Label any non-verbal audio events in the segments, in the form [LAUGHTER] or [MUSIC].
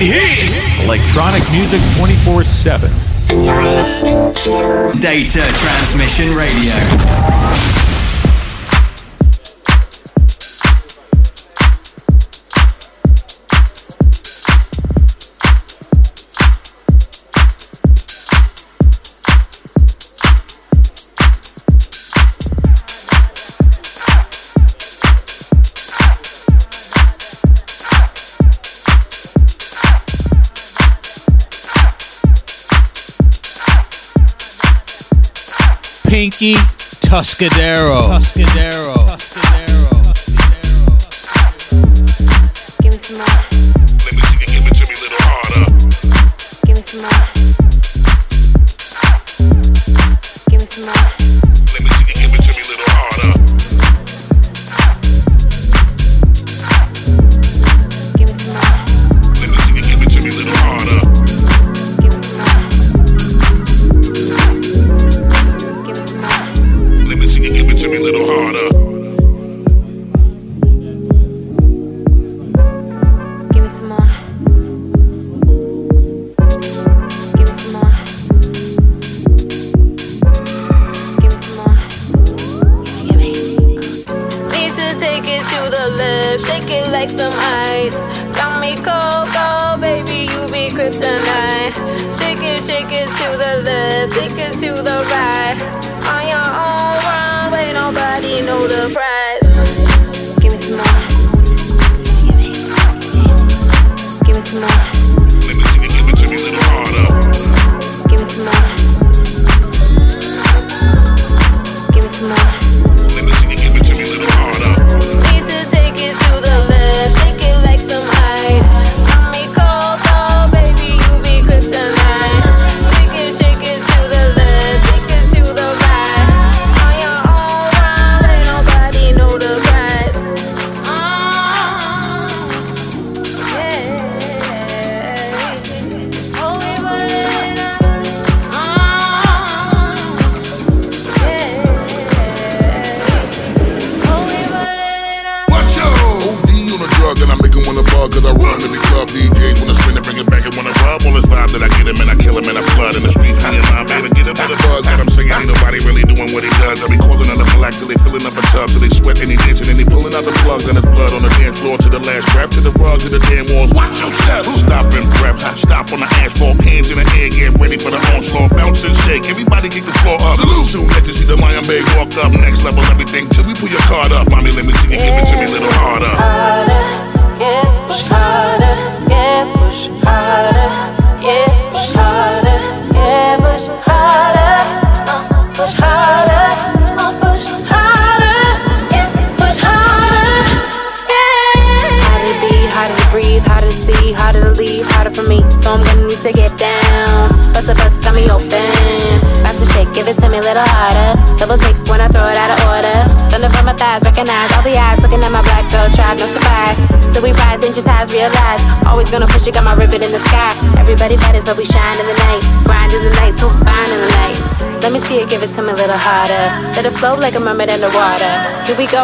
Electronic music 24 7. Data Transmission Radio. Pinkie Tuscadero. Tuscadero. Give me some more. Let me see you give it to me a little harder. Give me some more. Give me some more.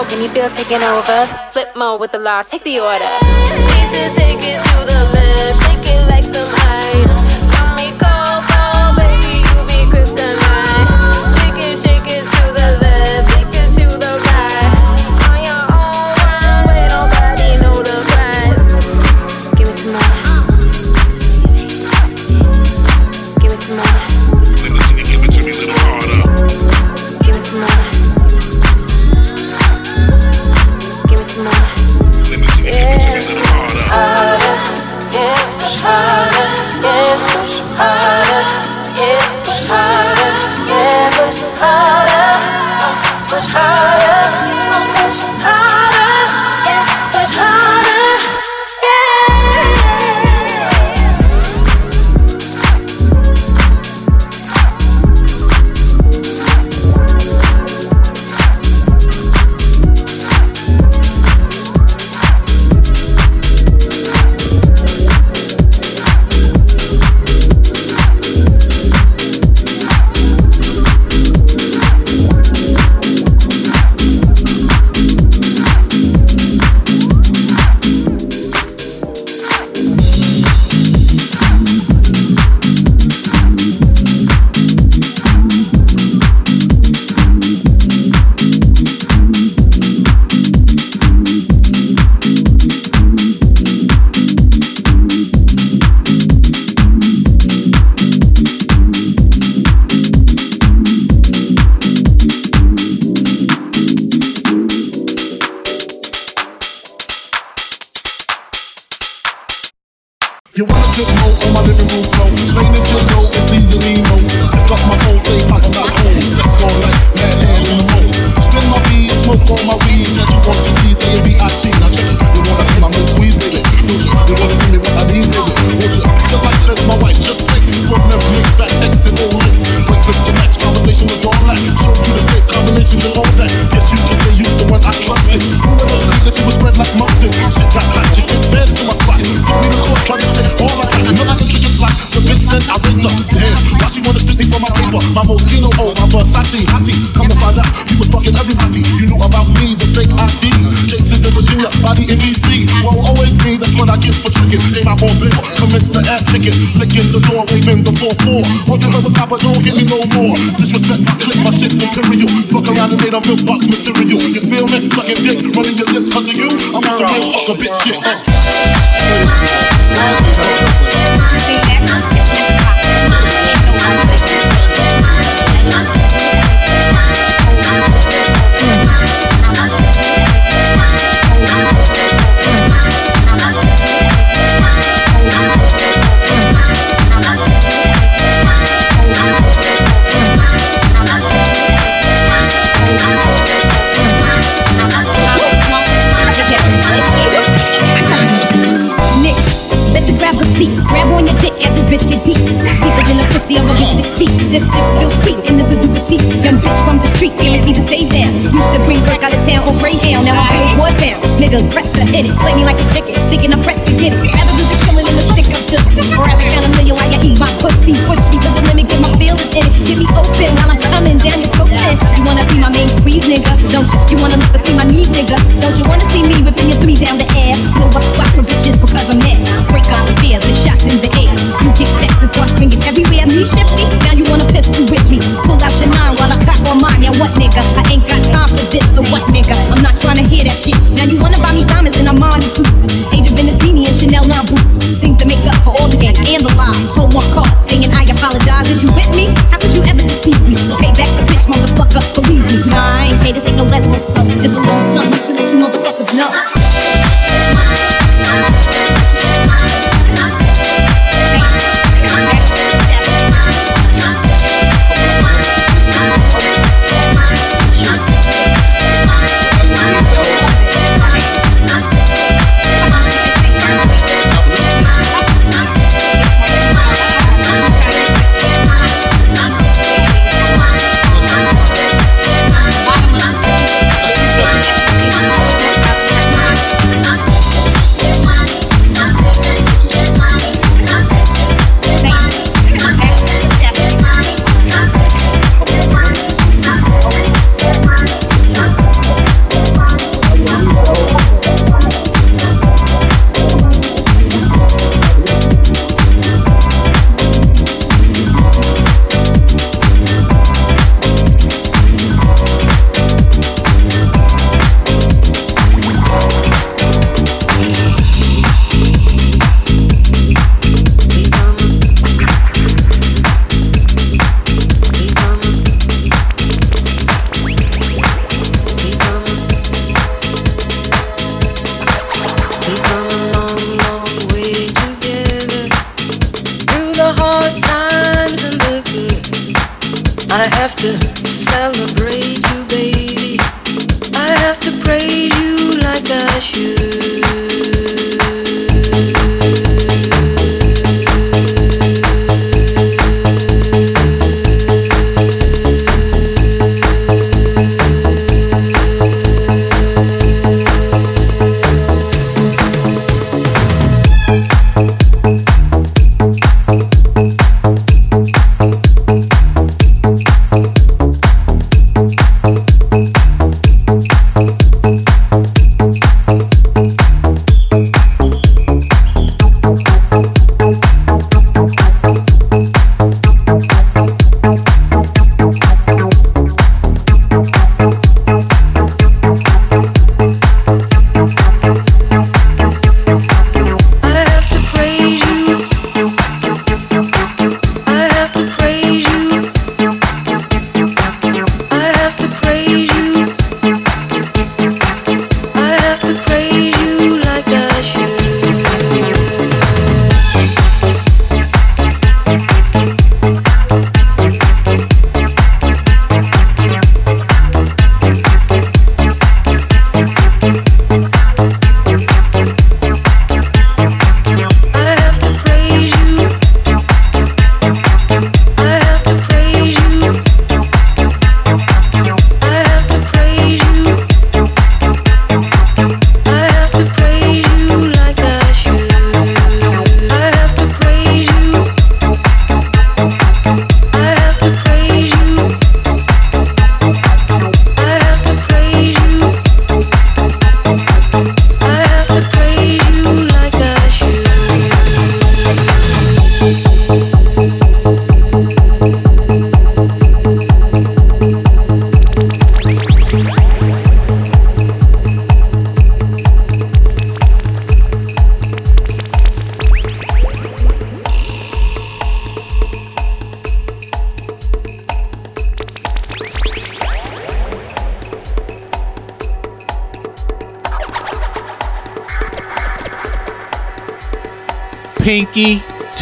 control. Can you feel taken over? Flip mode with the law, take the order. Need to take it to the left, shake it like some.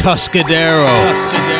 Tuscadero. Tuscadero.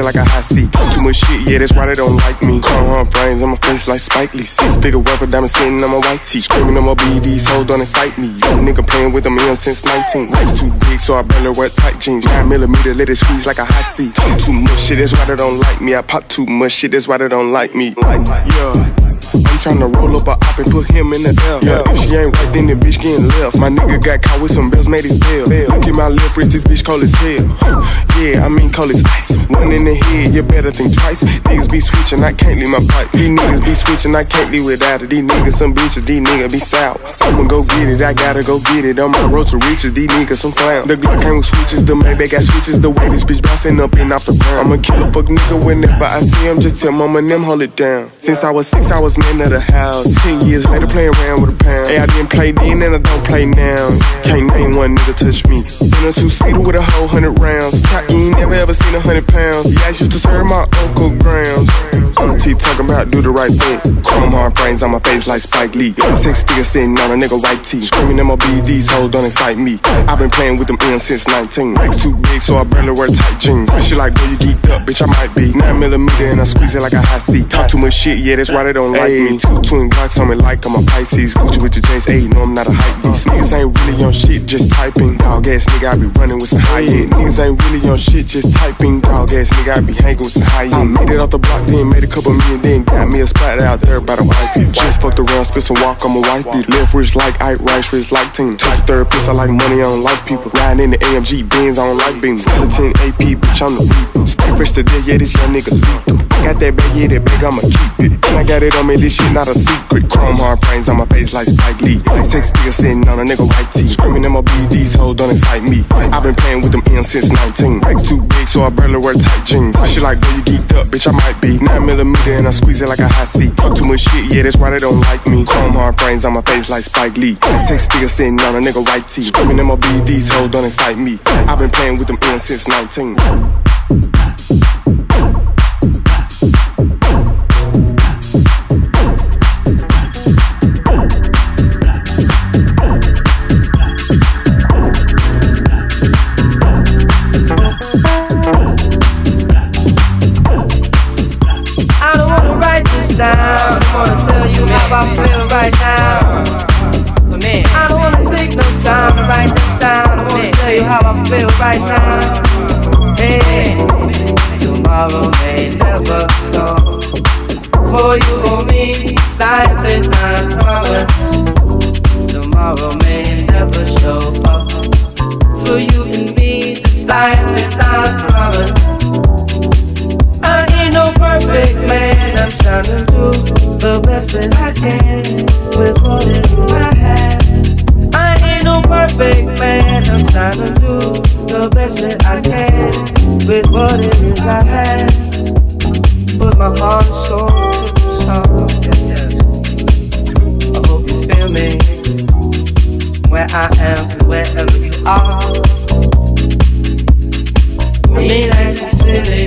It like a hot seat. Too much shit, yeah, that's why they don't like me. Chrome hard brains on my face like Spike Lee. Six figure weather diamond sitting on my white tee. Screaming MOB, BDs, hold don't excite me. Young nigga playing with them M's since 19. Rex too big, so I barely wear tight jeans. 9 millimeter, let it squeeze like a hot seat. Talk too much shit, that's why they don't like me. I pop too much shit, that's why they don't like me. Yeah. I'm tryna roll up a op and put him in the L. Yeah. If she ain't right, then the bitch getting left. My nigga got caught with some bills, made his bill. Look at my left wrist, this bitch cold as hell. Yeah, I mean call it ice. One in the head, you better think twice. Niggas be switching, I can't leave my pipe. These niggas be switching, I can't leave without it. These niggas some bitches, these niggas be sour. I'ma go get it, I gotta go get it. On my road to riches, these niggas some clowns. The Glock came with switches, the Maybach got switches. The way this bitch bouncing up and off the ground. I'm gonna kill a fuck nigga whenever I see him. Just tell mama them hold it down. Since I was six, I was man of the house. Ten years later, playing around with a pound. Hey, I didn't play then and I don't play now. Can't name one nigga touch me. In a two seater with a whole hundred rounds. You ain't never ever seen a hundred pounds. Yeah, I used to serve my uncle grounds. Auntie talking about do the right thing. Chrome hard frames on my face like Spike Lee. Six figures sitting on a nigga white tee. Screaming MOB, these hoes don't excite me. I've been playing with them M's since 19. Rex too big, so I barely wear tight jeans. She like, girl, you geeked up, bitch, I might be. 9 millimeter and I squeeze it like a high C. Talk too much shit, yeah, that's why they don't like me. Two twin Glocks on me like I'm a Pisces. Gucci with the James 8, no, I'm not a hype beast. Niggas ain't really on shit, just typing. Dog ass nigga, I be running with some high end. Niggas ain't really on shit, just typing. Dog ass nigga, I be hanging with some high end. I made it off the block, then made a couple million, then got me a spot out there by the white people. Just fucked around, spit some walk, I'm a white beat. Left wrist like Ike, right wrist like Tina. The third piece, I like money, I don't like people. Riding in the AMG, Benz, I don't like beans. Skeleton AP, bitch, I'm the reaper. Stay fresh to death, yeah, this young nigga lethal. Got that bag, yeah, that bag, I'ma keep it. And I got it on me, this shit not a secret. Chrome hard frames on my face like Spike Lee. Six figures sitting on a nigga white tee. Screaming MOB, these hoes don't excite me. I've been playing with them M since 19. Rex too big, so I barely wear tight jeans. She like, girl, you geeked up, bitch, I might be. 9 millimeter and I squeeze it like a high seat. Talk too much shit, yeah, that's why they don't like me. Chrome hard frames on my face like Spike Lee. Six figures sitting on a nigga white tee. Screaming MOB, these hoes don't excite me. I've been playing with them since 19. Feel right now. Hey, tomorrow may never come. For you or me, life is not promised. Tomorrow may never show up. For you and me, this life is not promised. I ain't no perfect man. I'm trying to do the best that I can with what perfect man. I'm trying to do the best that I can with what it is I have. Put my heart and soul to the song. I hope you feel me where I am, wherever you are. For me, that's silly.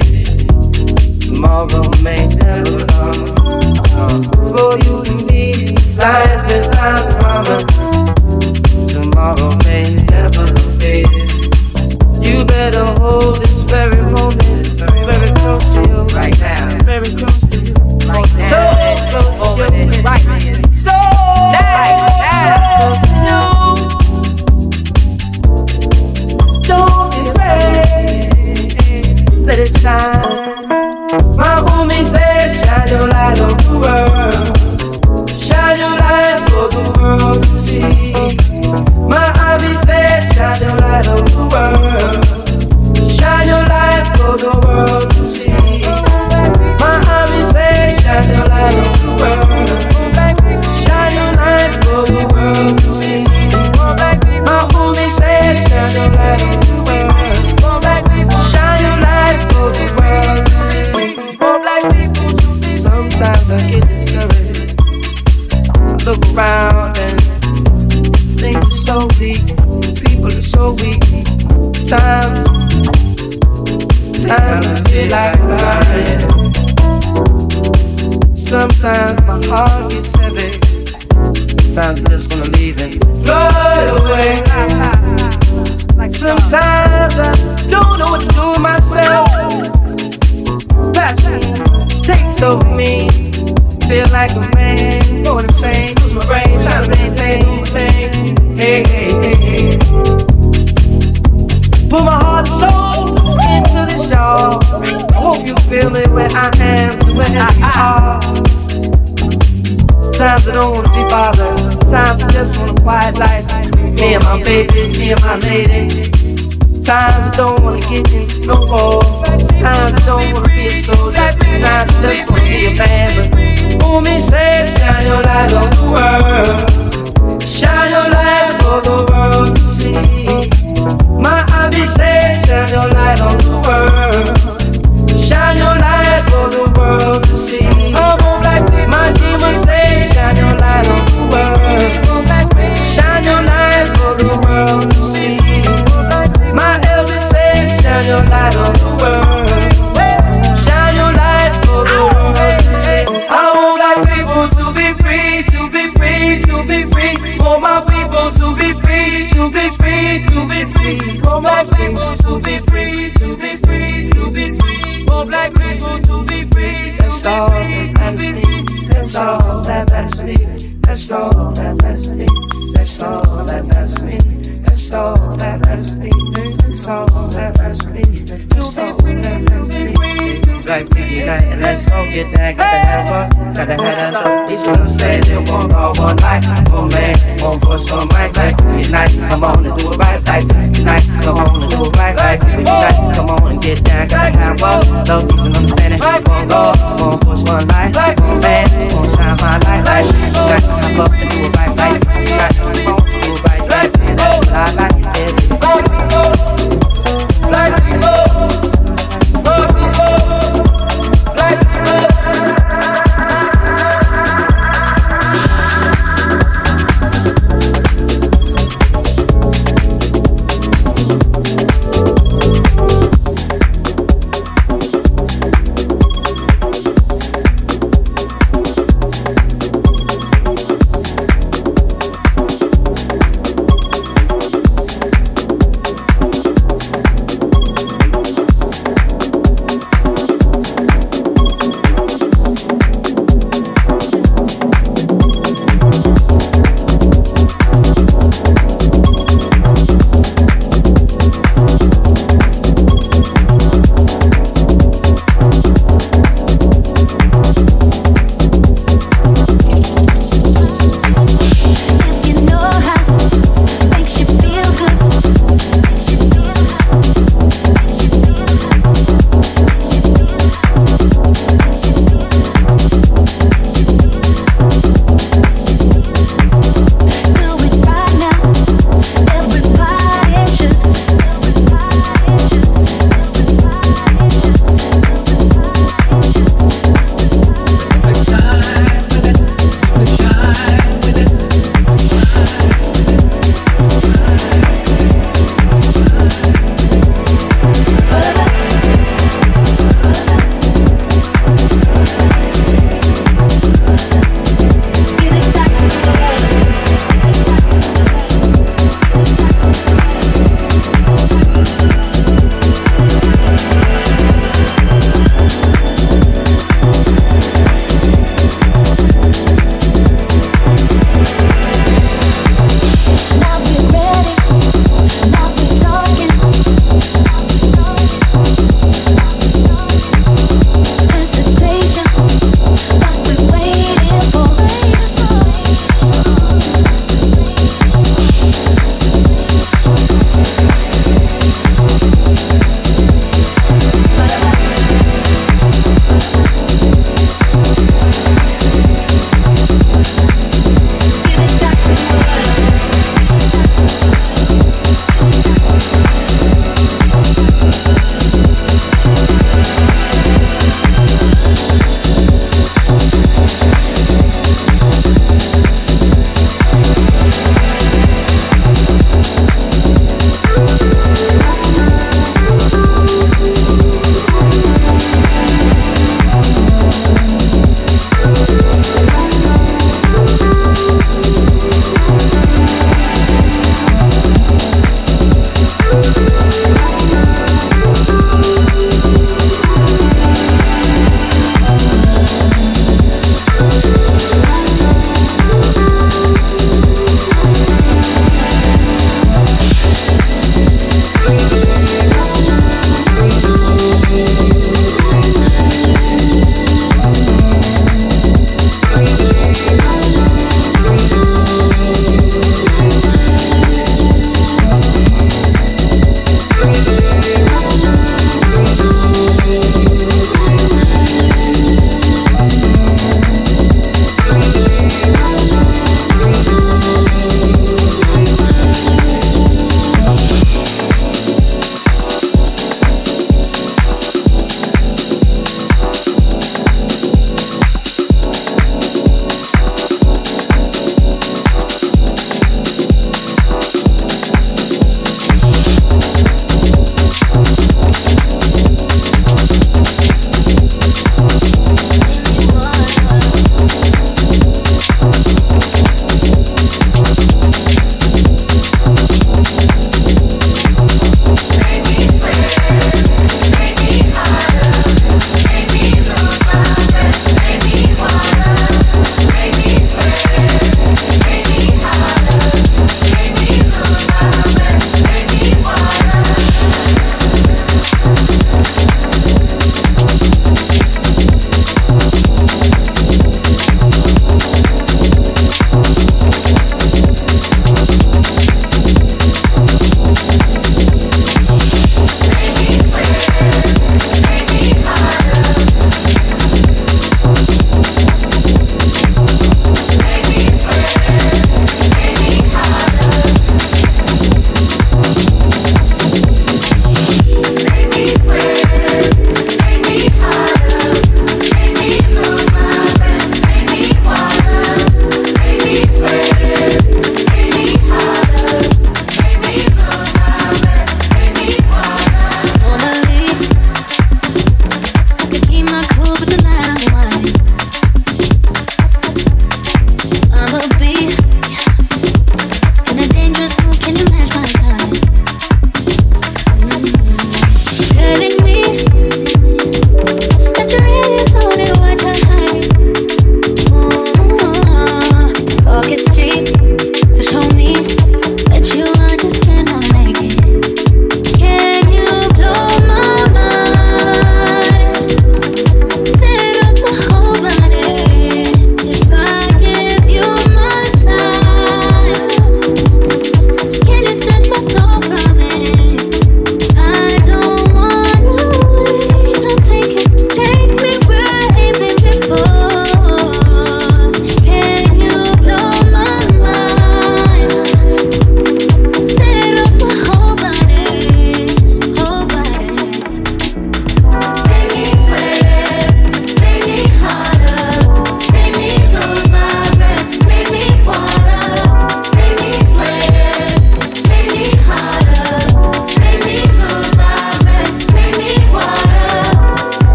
Tomorrow may never come. For you and me, life is not promised. Tomorrow may never be. You better hold this very moment, very close to you right now. Very close to you. Right now. So close to you. Right.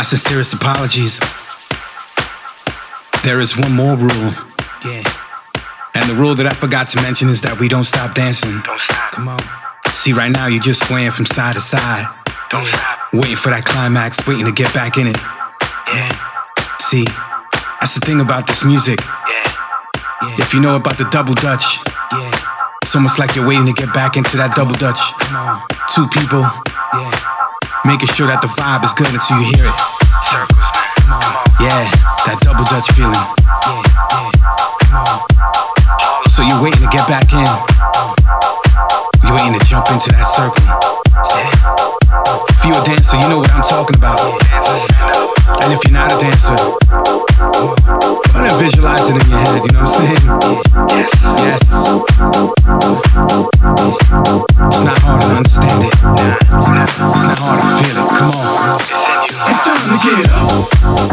My sincerest apologies. There is one more rule. Yeah. And the rule that I forgot to mention is that we don't stop dancing. Don't stop. Come on. See, right now you're just swaying from side to side. Don't stop. Waiting for that climax, waiting to get back in it. Yeah. See, that's the thing about this music. Yeah. If you know about the double dutch, yeah. It's almost like you're waiting to get back into that double dutch. Come on. Two people. Making sure that the vibe is good until you hear it. Yeah, that double dutch feeling. So you're waiting to get back in. You're waiting to jump into that circle. If you're a dancer, you know what I'm talking about. And if you're not a dancer, ahead and visualize it in your head, you know what I'm saying? Yes. It's not hard to understand it. It's not hard to feel it. Come on. It's time to get up.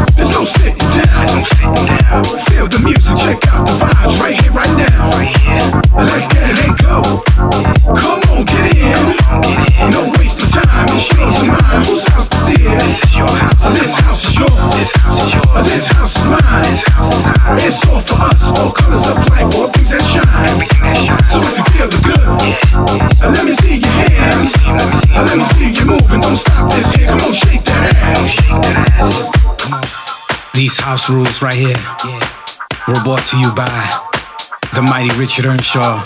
House rules right here We're brought to you by the mighty Richard Earnshaw. Uh,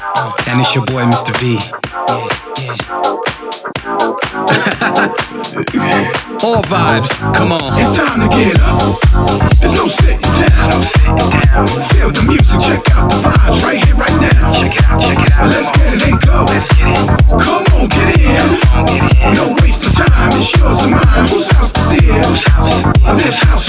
uh. And it's your boy, Mr. V. [LAUGHS] All vibes, come on. It's time to get up. There's no sitting down. Feel the music, check out the vibes right here, right now. check it out Let's get it and go. Come on, get in. No wasting time, it's yours and mine. Whose house this is? This house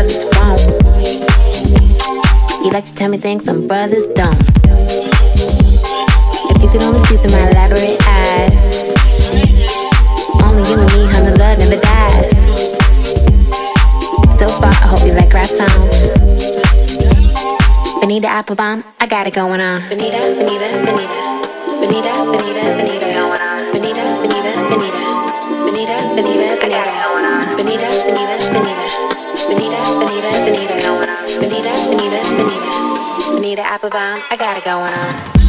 brothers won't. You like to tell me things some brothers don't. If you could only see through my elaborate eyes, only you and me, honey, love never dies. So far, I hope you like rap songs. Bonita Applebum, I got it going on. Bonita, Bonita, Bonita, Bonita, Bonita, Bonita, going on. Bonita, Bonita, Bonita, Bonita, Bonita, Bonita, Bonita, Bonita, Bonita. Bonita, Bonita, Bonita, Bonita, Bonita, Bonita Applebum. I got it going on.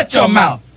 Shut your mouth.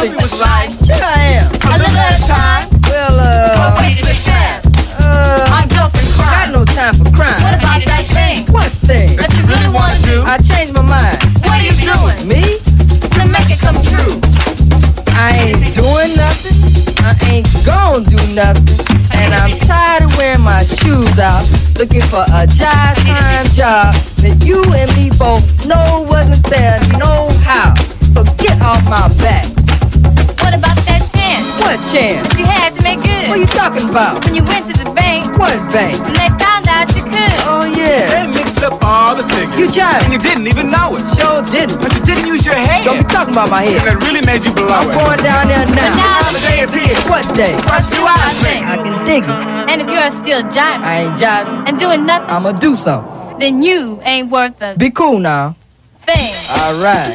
Down Are you sleep. comfy with? Sure I am. A little at a time. Well, uh, But wait a fast. uh, got no time for crime. What about that thing What thing? that you really wanna do? I changed my mind. What are you doing Me? to make it come true? I ain't doing nothing. I ain't gonna do nothing. And I'm tired of wearing my shoes out, looking for a job time job that you and me both know wasn't there, no how. So get off my back. What about chance What chance? that you had to make good? What you talking about? When you went to the bank What bank? and they found out you could. Oh yeah. They mixed up all the figures, You jive. and you didn't even know it. Sure didn't. But you didn't use your head, Don't be talking about my head. and that really made you blow I'm it. going down there But now. now the day is here. What day? Let's do our thing. I can dig it. And if you're still jiving I ain't jiving. and doing nothing, I'ma do something. then you ain't worth a Be cool now. thing. All right.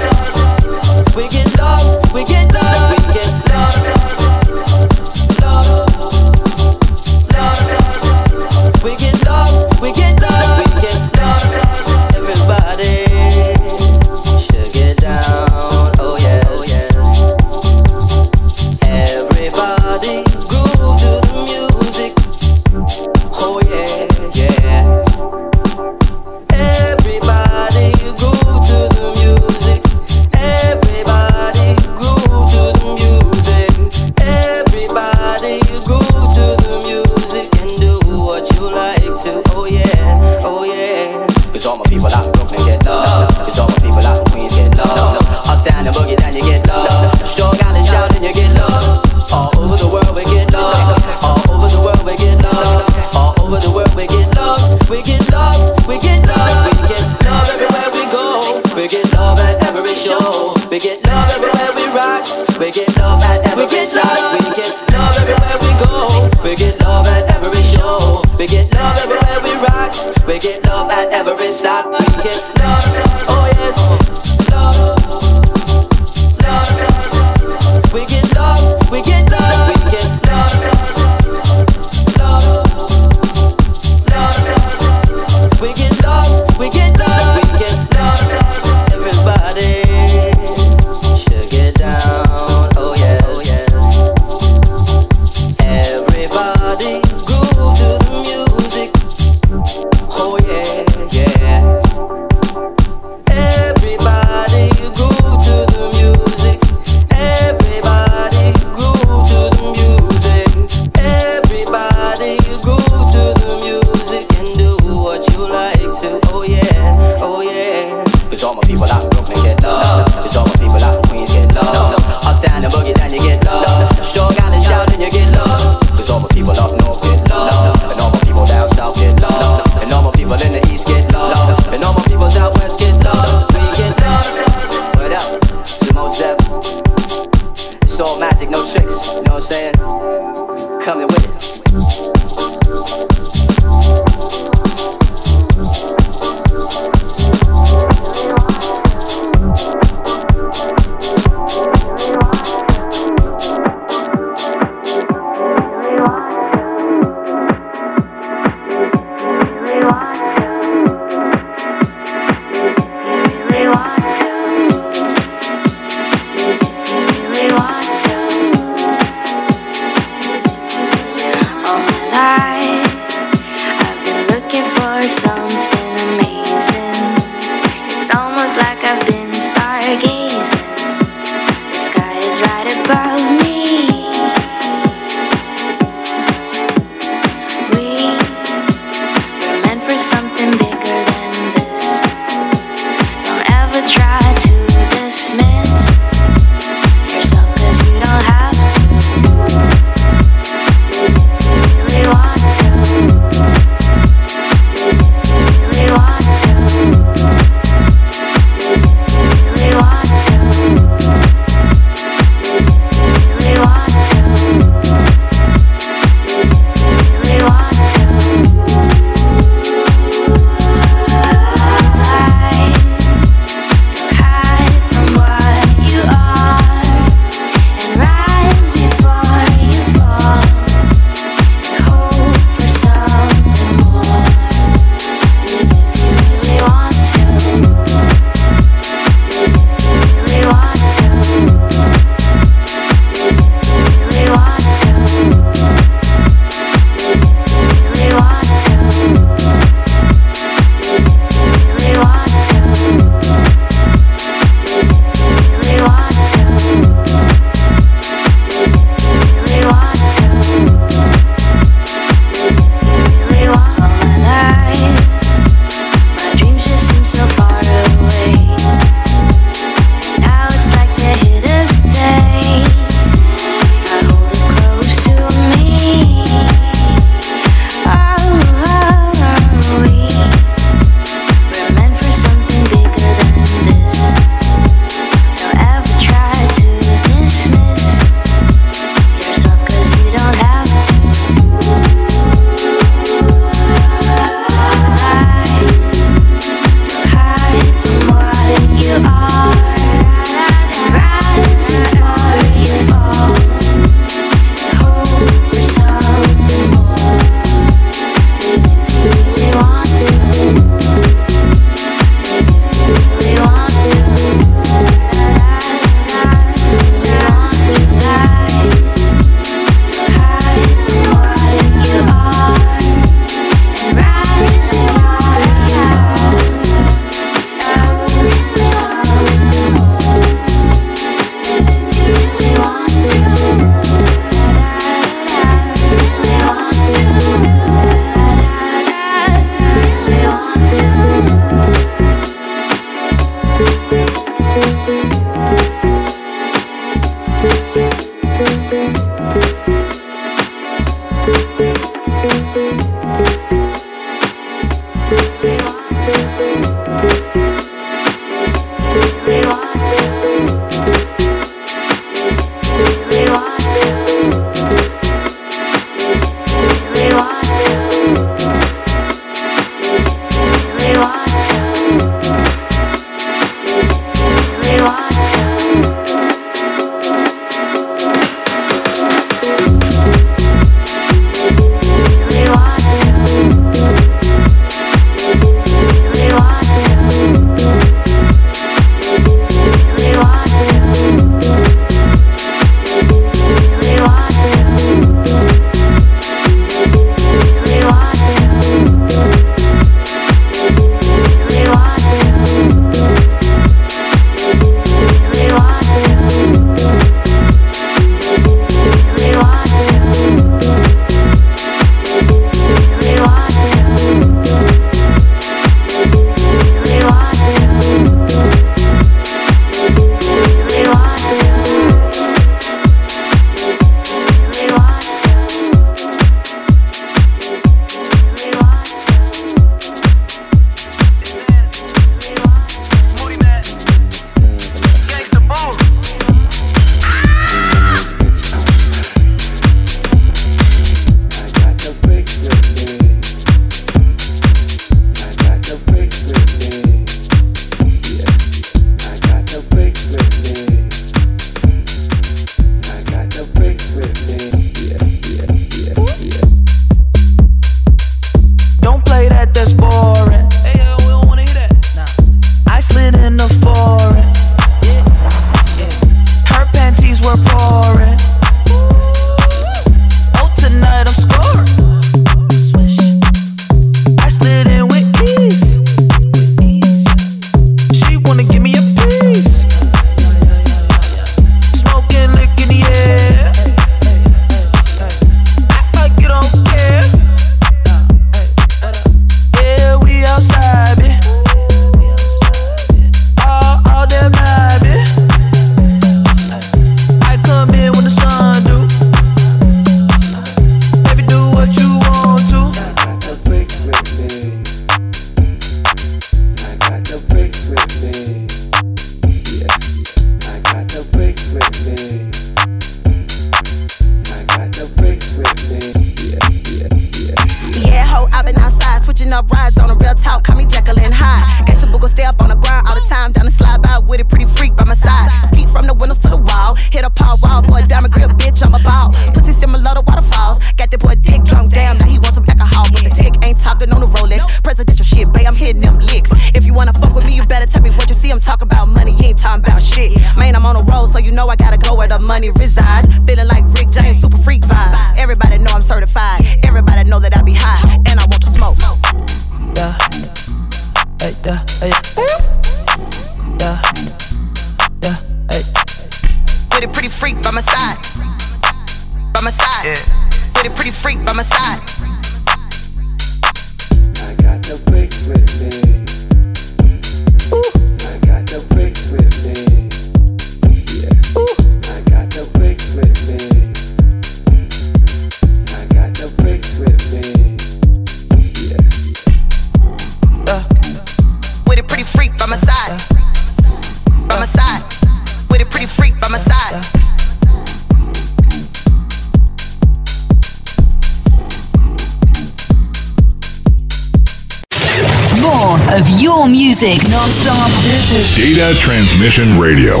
Transmission Radio.